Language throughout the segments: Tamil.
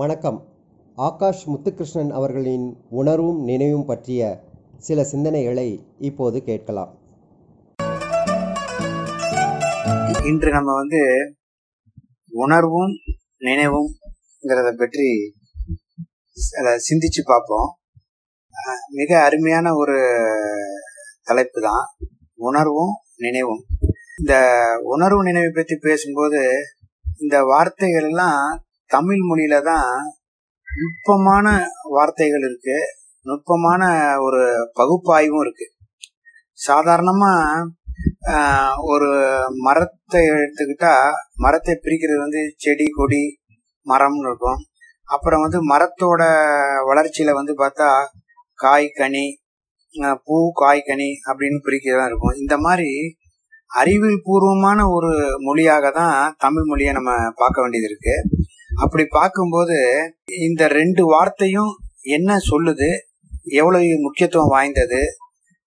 வணக்கம். ஆகாஷ் முத்துகிருஷ்ணன் அவர்களின் உணர்வும் நினைவும் பற்றிய சில சிந்தனைகளை இப்போது கேட்கலாம். இன்று நம்ம வந்து உணர்வும் நினைவும்ங்கிறத பற்றி சிந்திச்சு பார்ப்போம். மிக அருமையான ஒரு தலைப்பு தான் உணர்வும் நினைவும். இந்த உணர்வு நினைவை பற்றி பேசும்போது இந்த வார்த்தைகள் எல்லாம் தமிழ் மொழியில தான் நுட்பமான வார்த்தைகள் இருக்கு. நுட்பமான ஒரு பகுப்பாய்வும் இருக்கு. சாதாரணமா ஒரு மரத்தை எடுத்துக்கிட்டா மரத்தை பிரிக்கிறது வந்து செடி கொடி மரம்னு இருக்கும். அப்புறம் வந்து மரத்தோட வளர்ச்சியில வந்து பார்த்தா காய் கனி பூ காய் கனி அப்படின்னு பிரிக்கிறதா இருக்கும். இந்த மாதிரி அறிவியல் பூர்வமான ஒரு மொழியாக தான் தமிழ் மொழியை நம்ம பார்க்க வேண்டியது இருக்கு. அப்படி பார்க்கும்போது இந்த ரெண்டு வார்த்தையும் என்ன சொல்லுது? எவ்வளவு முக்கியத்துவம் வாய்ந்தது?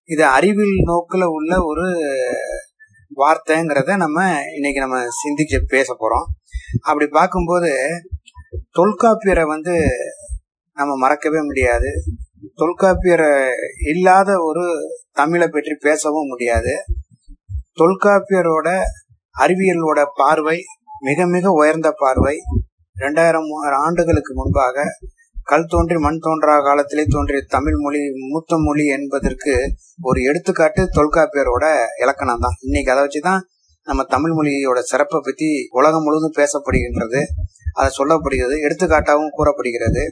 இது அறிவியல் நோக்கில் உள்ள ஒரு வார்த்தைங்கிறத நம்ம இன்னைக்கு நம்ம சிந்திக்க பேச போகிறோம் அப்படி பார்க்கும்போது தொல்காப்பியரை வந்து நம்ம மறக்கவே முடியாது. தொல்காப்பியரை இல்லாத ஒரு தமிழை பற்றி பேசவும் முடியாது. தொல்காப்பியரோட அறிவியலோட பார்வை மிக மிக உயர்ந்த பார்வை. ரெண்டாயிரம் ஆண்டுகளுக்கு முன்பாக கல் தோன்றி மண் தோன்றா காலத்திலே தோன்றிய தமிழ் மொழி மூத்த மொழி என்பதற்கு ஒரு எடுத்துக்காட்டு தொல்காப்பியரோட இலக்கணம் தான். இன்னைக்கு அதை வச்சுதான் நம்ம தமிழ் மொழியோட சிறப்பை பத்தி உலகம் முழுவதும் பேசப்படுகின்றது. அதை சொல்லப்படுகிறது எடுத்துக்காட்டாகவும் கூறப்படுகிறது.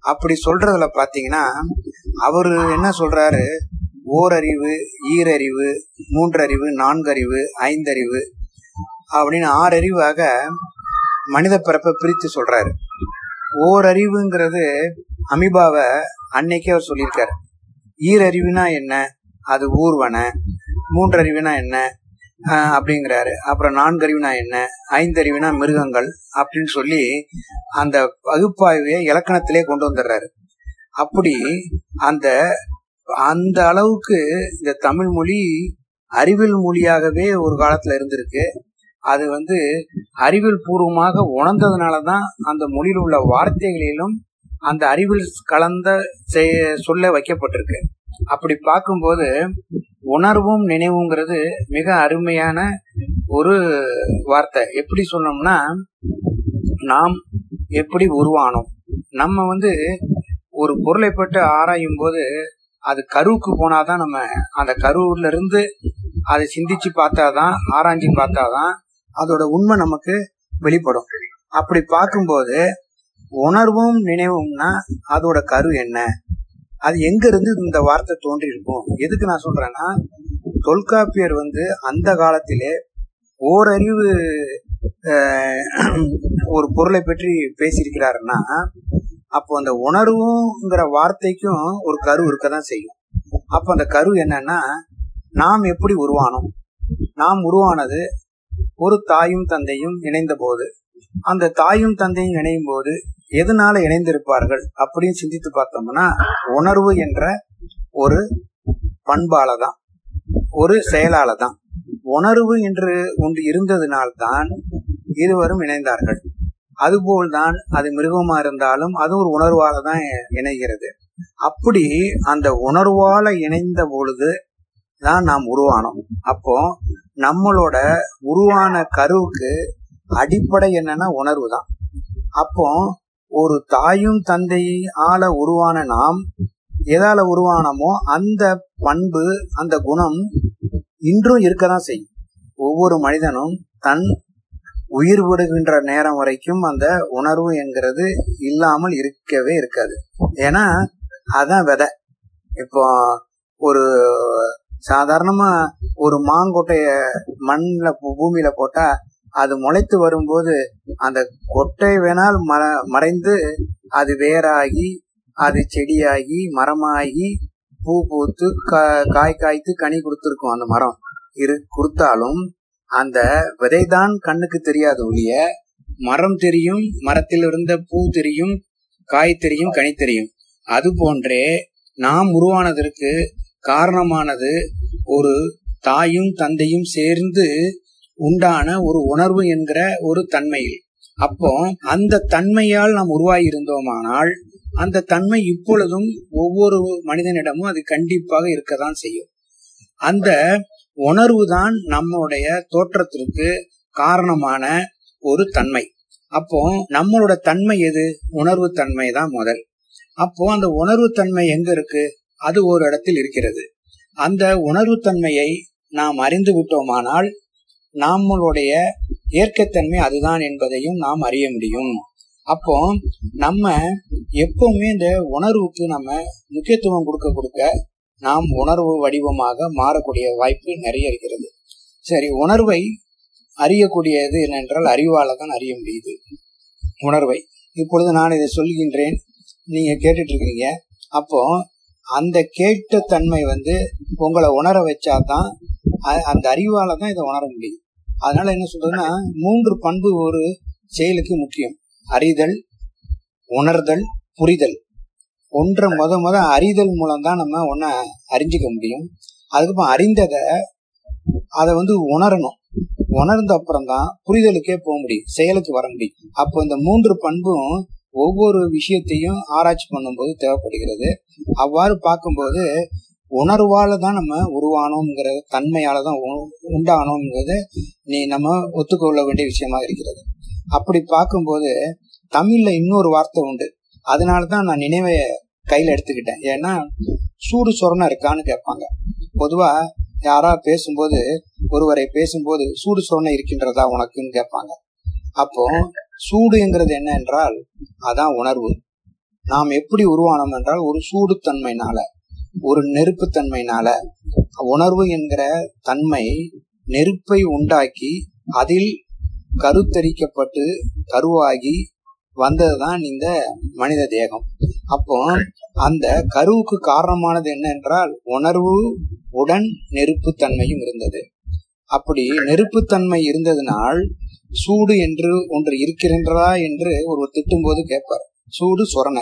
அப்படி சொல்றதுல பாத்தீங்கன்னா அவரு என்ன சொல்றாரு? ஓரறிவு ஈரறிவு மூன்றறிவு நான்கறிவு ஐந்தறிவு அப்படின்னு ஆறறிவாக மனித பிறப்பை பிரித்து சொல்றாரு. ஓரறிவுங்கிறது அமிபாவை அன்னைக்கே அவர் சொல்லியிருக்காரு. ஈரறிவுனா என்ன? அது ஊர்வன. மூன்றறிவுனா என்ன? அப்படிங்கிறாரு. அப்புறம் நான்கறிவுனா என்ன? ஐந்தறிவுனா மிருகங்கள் அப்படின்னு சொல்லி அந்த பகுப்பாய்வை இலக்கணத்திலே கொண்டு வந்துடுறாரு. அப்படி அந்த அந்த அளவுக்கு இந்த தமிழ் மொழி அறிவியல் மொழியாகவே ஒரு காலத்துல இருந்திருக்கு. அது வந்து அறிவியல் பூர்வமாக உணர்ந்ததுனால தான் அந்த மொழியில் உள்ள வார்த்தைகளிலும் அந்த அறிவில் கலந்த சொல்ல வைக்கப்பட்டிருக்கு. அப்படி பார்க்கும்போது உணர்வும் நினைவுங்கிறது மிக அருமையான ஒரு வார்த்தை. எப்படி சொன்னோம்னா நாம் எப்படி உருவானோம். நம்ம வந்து ஒரு பொருளை பட்டு ஆராயும் போது அது கருவுக்கு போனாதான் நம்ம அந்த கருவுல இருந்து அதை சிந்திச்சு பார்த்தாதான் ஆராய்ஞ்சு பார்த்தாதான் அதோட உண்மை நமக்கு வெளிப்படும். அப்படி பார்க்கும்போது உணர்வும் நினைவும்னா அதோட கரு என்ன? அது எங்க இருந்து இந்த வார்த்தை தோன்றி இருக்கும்? எதுக்கு நான் சொல்றேன்னா தொல்காப்பியர் வந்து அந்த காலத்திலே ஓரறிவு ஒரு பொருளை பற்றி பேசியிருக்கிறாருன்னா அப்போ அந்த உணர்வுங்கிற வார்த்தைக்கும் ஒரு கரு இருக்கதான் செய்யும். அப்போ அந்த கரு என்னன்னா நாம் எப்படி உருவானோம்? நாம் உருவானது ஒரு தாயும் தந்தையும் இணைந்த போது அந்த தாயும் தந்தையும் இணையும் போது எதனால இணைந்திருப்பார்கள் அப்படின்னு சிந்தித்து பார்த்தோம்னா உணர்வு என்ற ஒரு பண்பால தான் ஒரு செயலால தான் உணர்வு என்று ஒன்று இருந்ததினால்தான் இருவரும் இணைந்தார்கள். அதுபோல்தான் அது மிருகமா இருந்தாலும் அது ஒரு உணர்வால தான் இணைகிறது. அப்படி அந்த உணர்வால இணைந்த பொழுது தான் நாம் உருவானோம். அப்போ நம்மளோட உருவான கருவுக்கு அடிப்படை என்னன்னா உணர்வு தான். அப்போ ஒரு தாயும் தந்தையால உருவான நாம் எதால உருவானமோ அந்த பண்பு அந்த குணம் இன்றும் இருக்கதான் செய்யும். ஒவ்வொரு மனிதனும் தன் உயிர் விடுகின்ற நேரம் வரைக்கும் அந்த உணர்வு என்கிறது இல்லாமல் இருக்கவே இருக்காது. ஏன்னா அதான் விதை. இப்போ ஒரு சாதாரணமா ஒரு மாங்கொட்டைய மண்ணில் பூமியில போட்டா அது முளைத்து வரும்போது அந்த கொட்டை வேணால் மற மறைந்து அது வேராகி அது செடியாகி மரமாகி பூ பூத்து கா- காய் காய்த்து கனி கொடுத்துருக்கும் அந்த மரம். இரு கொடுத்தாலும் அந்த விதைதான் கண்ணுக்கு தெரியாது ஒழிய மரம் தெரியும் மரத்தில் இருந்த பூ தெரியும் காய் தெரியும் கனி தெரியும். அது போன்றே நாம் உருவானதற்கு காரணமானது ஒரு தாயும் தந்தையும் சேர்ந்து உண்டான ஒரு உணர்வு என்கிற ஒரு தன்மையில். அப்போ அந்த தன்மையால் நாம் உருவாகியிருந்தோமானால் அந்த தன்மை இப்பொழுதும் ஒவ்வொரு மனிதனிடமும் அது கண்டிப்பாக இருக்கதான் செய்யும். அந்த உணர்வு தான் நம்மளுடைய தோற்றத்திற்கு காரணமான ஒரு தன்மை. அப்போ நம்மளோட தன்மை எது? உணர்வு தன்மை தான் முதல். அப்போ அந்த உணர்வு தன்மை எங்க இருக்கு? அது ஒரு இடத்தில் இருக்கிறது. அந்த உணர்வு தன்மையை நாம் அறிந்து விட்டோமானால் நம்மளுடைய இயற்கைத்தன்மை அதுதான் என்பதையும் நாம் அறிய முடியும். அப்போ நம்ம எப்பவுமே இந்த உணர்வுக்கு நம்ம முக்கியத்துவம் கொடுக்க கொடுக்க நாம் உணர்வு வடிவமாக மாறக்கூடிய வாய்ப்பு நிறைய இருக்கிறது. சரி உணர்வை அறியக்கூடியது என்னென்றால் அறிவால தான் அறிய முடியுது. உணர்வை. இப்பொழுது நான் இதை சொல்கின்றேன். நீங்க கேட்டுட்டு இருக்கீங்க அப்போ அந்த கேட்ட தன்மை வந்து உங்களை உணர வச்சாதான் அந்த அறிவால தான் இதை உணர முடியும். அதனால என்ன சொல்றதுன்னா மூன்று பண்பு ஒரு செயலுக்கு முக்கியம். அறிதல் உணர்தல் புரிதல். ஒன்றை முத முத அறிதல் மூலம் தான் நம்ம ஒன்ன அறிஞ்சிக்க முடியும். அதுக்கப்புறம் அறிந்ததை அதை வந்து உணரணும். உணர்ந்த அப்புறம் தான் புரிதலுக்கே போக முடியும் செயலுக்கு வர முடியும். அப்போ இந்த மூன்று பண்பும் ஒவ்வொரு விஷயத்தையும் ஆராய்ச்சி பண்ணும்போது தேவைப்படுகிறது. அவ்வாறு பார்க்கும்போது உணர்வால தான் நம்ம உருவானோங்கிற தன்மையால தான் உண்டானோங்கிறது நீ நம்ம ஒத்துக்கொள்ள வேண்டிய விஷயமா இருக்கிறது. அப்படி பார்க்கும்போது தமிழ்ல இன்னொரு வார்த்தை உண்டு. அதனாலதான் நான் நினைவை கையில எடுத்துக்கிட்டேன். ஏன்னா சூடு சொரணம் இருக்கான்னு கேட்பாங்க. பொதுவா யாரா பேசும்போது ஒருவரை பேசும்போது சூடு சொரணம் இருக்கின்றதா உனக்குன்னு கேட்பாங்க. அப்போ சூடுங்கிறது என்ன என்றால் அதான் உணர்வு. நாம் எப்படி உருவானோம் என்றால் ஒரு சூடு தன்மைனால ஒரு நெருப்பு தன்மைனால உணர்வு என்கிற தன்மை நெருப்பை உண்டாக்கி அதில் கருத்தரிக்கப்பட்டு கருவாகி வந்ததுதான் இந்த மனித தேகம். அப்போ அந்த கருவுக்கு காரணமானது என்ன என்றால் உணர்வு உடன் நெருப்பு தன்மையும் இருந்தது. அப்படி நெருப்புத்தன்மை இருந்ததுனால் சூடு என்று ஒன்று இருக்கின்றதா என்று ஒருவர் திட்டும் போது கேட்பார். சூடு சொரண.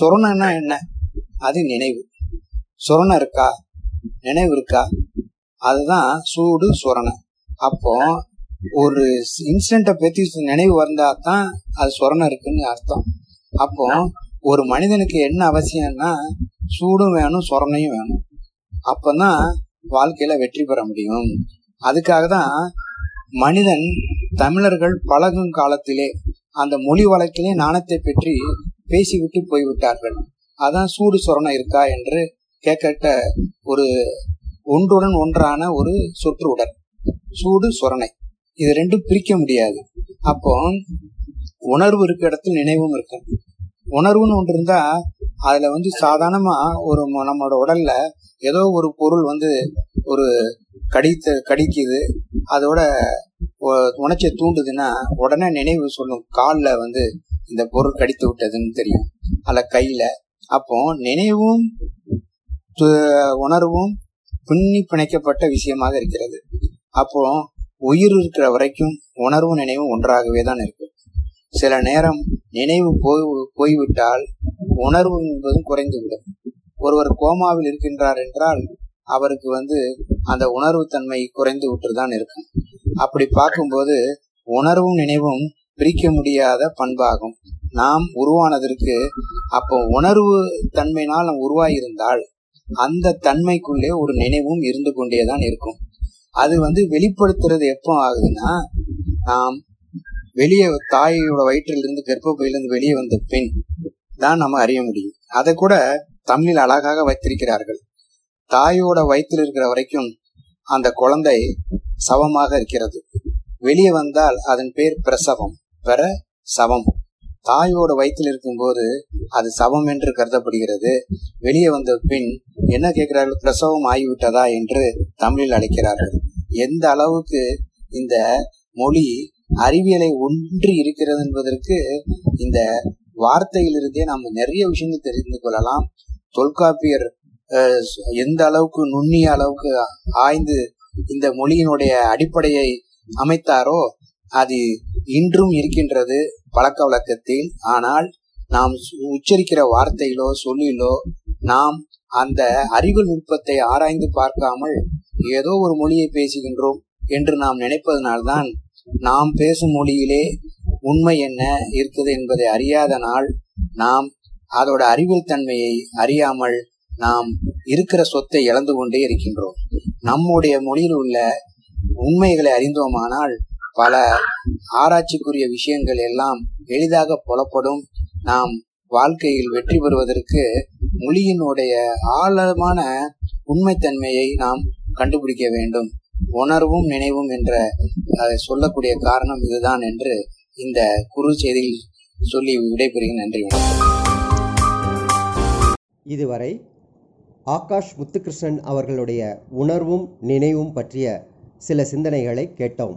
சொரணன்னா என்ன? அது நினைவு. சொரண இருக்கா? நினைவு இருக்கா? அதுதான் சூடு சொரண. அப்போ ஒரு இன்சிடென்ட பற்றி நினைவு வந்தா தான் அது சொரணம் இருக்குன்னு அர்த்தம். அப்போ ஒரு மனிதனுக்கு என்ன அவசியம்னா சூடும் வேணும் சொரணையும் வேணும். அப்பதான் வாழ்க்கையில வெற்றி பெற முடியும். அதுக்காக தான் மனிதன் தமிழர்கள் பழகும் காலத்திலே அந்த மொழி வழக்கிலே நாணத்தை பற்றி பேசிவிட்டு போய்விட்டார்கள். அதான் சூடு சொரணம் இருக்கா என்று கேட்கட்ட ஒரு ஒன்றுடன் ஒன்றான ஒரு சொற்றுடர் சூடு சொரணை. இது ரெண்டும் பிரிக்க முடியாது. அப்போ உணர்வு இருக்க இடத்துல நினைவும் இருக்கும். உணர்வுன்னு ஒன்று இருந்தா அதுல வந்து சாதாரணமா ஒரு நம்மளோட உடல்ல ஏதோ ஒரு பொருள் வந்து ஒரு கடித்த கடிக்குது. அதோட உணர்ச்சியை தூண்டுதுன்னா உடனே நினைவு சொல்லும் காலில் வந்து இந்த பொருள் கடித்து விட்டதுன்னு தெரியும். அல்ல கையில. அப்போ நினைவும் உணர்வும் பின்னி பிணைக்கப்பட்ட விஷயமாக இருக்கிறது. அப்போ உயிர் இருக்கிற வரைக்கும் உணர்வும் நினைவும் ஒன்றாகவே தான் இருக்கும். சில நேரம் நினைவு போய் போய்விட்டால் உணர்வு என்பதும் குறைந்துவிடும். ஒருவர் கோமாவில் இருக்கின்றார் என்றால் அவருக்கு வந்து அந்த உணர்வு தன்மை குறைந்து விட்டுதான் இருக்கும். அப்படி பார்க்கும்போது உணர்வும் நினைவும் பிரிக்க முடியாத பண்பாகும். நாம் உருவானதற்கு அப்போ உணர்வு தன்மையினால் நாம் உருவாகியிருந்தால் அந்த தன்மைக்குள்ளே ஒரு நினைவும் இருந்து கொண்டேதான் இருக்கும். அது வந்து வெளிப்படுத்துறது எப்போ ஆகுதுன்னா நாம் வெளியே தாயோட வயிற்றிலிருந்து கர்ப்பப்பையிலிருந்து வெளியே வந்த பெண் தான் நம்ம அறிய முடியும். அதை கூட தமிழில் அழகாக வைத்திருக்கிறார்கள். தாயோட வயிற்றில் இருக்கிற வரைக்கும் அந்த குழந்தை சவமாக இருக்கிறது. வெளியே வந்தால் அதன் பேர் பிரசவம். பெற சவம். தாயோட வயிற்றில் இருக்கும்போது அது சவம் என்று கருதப்படுகிறது. வெளியே வந்த பின் என்ன கேட்கிறார்கள்? பிரசவம் ஆகிவிட்டதா என்று தமிழில் அழைக்கிறார்கள். எந்த அளவுக்கு இந்த மொழி அறிவியலை ஒன்றி இருக்கிறது என்பதற்கு இந்த வார்த்தையிலிருந்தே நாம் நிறைய விஷயங்கள் தெரிந்து கொள்ளலாம். தொல்காப்பியர் எந்த அளவுக்கு நுண்ணிய அளவுக்கு ஆய்ந்து இந்த மொழியினுடைய அடிப்படையை அமைத்தாரோ அது இன்றும் இருக்கின்றது பழக்க வழக்கத்தில். ஆனால் நாம் உச்சரிக்கிற வார்த்தையிலோ சொல்லிலோ நாம் அந்த அறிவு நுட்பத்தை ஆராய்ந்து பார்க்காமல் ஏதோ ஒரு மொழியை பேசுகின்றோம் என்று நாம் நினைப்பதனால்தான் நாம் பேசும் மொழியிலே உண்மை என்ன இருக்குது என்பதை அறியாத நாள் நாம் அதோட அறிவியல் தன்மையை அறியாமல் நாம் இருக்கிற சொத்தை இழந்து கொண்டே இருக்கின்றோம். நம்முடைய மொழியில் உள்ள உண்மைகளை அறிந்தோமானால் பல ஆராய்ச்சிக்குரிய விஷயங்கள் எல்லாம் எளிதாக புலப்படும். நாம் வாழ்க்கையில் வெற்றி பெறுவதற்கு மொழியினுடைய ஆழமான உண்மைத்தன்மையை நாம் கண்டுபிடிக்க வேண்டும். உணர்வும் நினைவும் என்ற அதை சொல்லக்கூடிய காரணம் இதுதான் என்று இந்த குறு செய்தியில் சொல்லி விடைபெறுகிறேன். நன்றி வணக்கம். இதுவரை ஆகாஷ் முத்துகிருஷ்ணன் அவர்களுடைய உணர்வும் நினைவும் பற்றிய சில சிந்தனைகளை கேட்டோம்.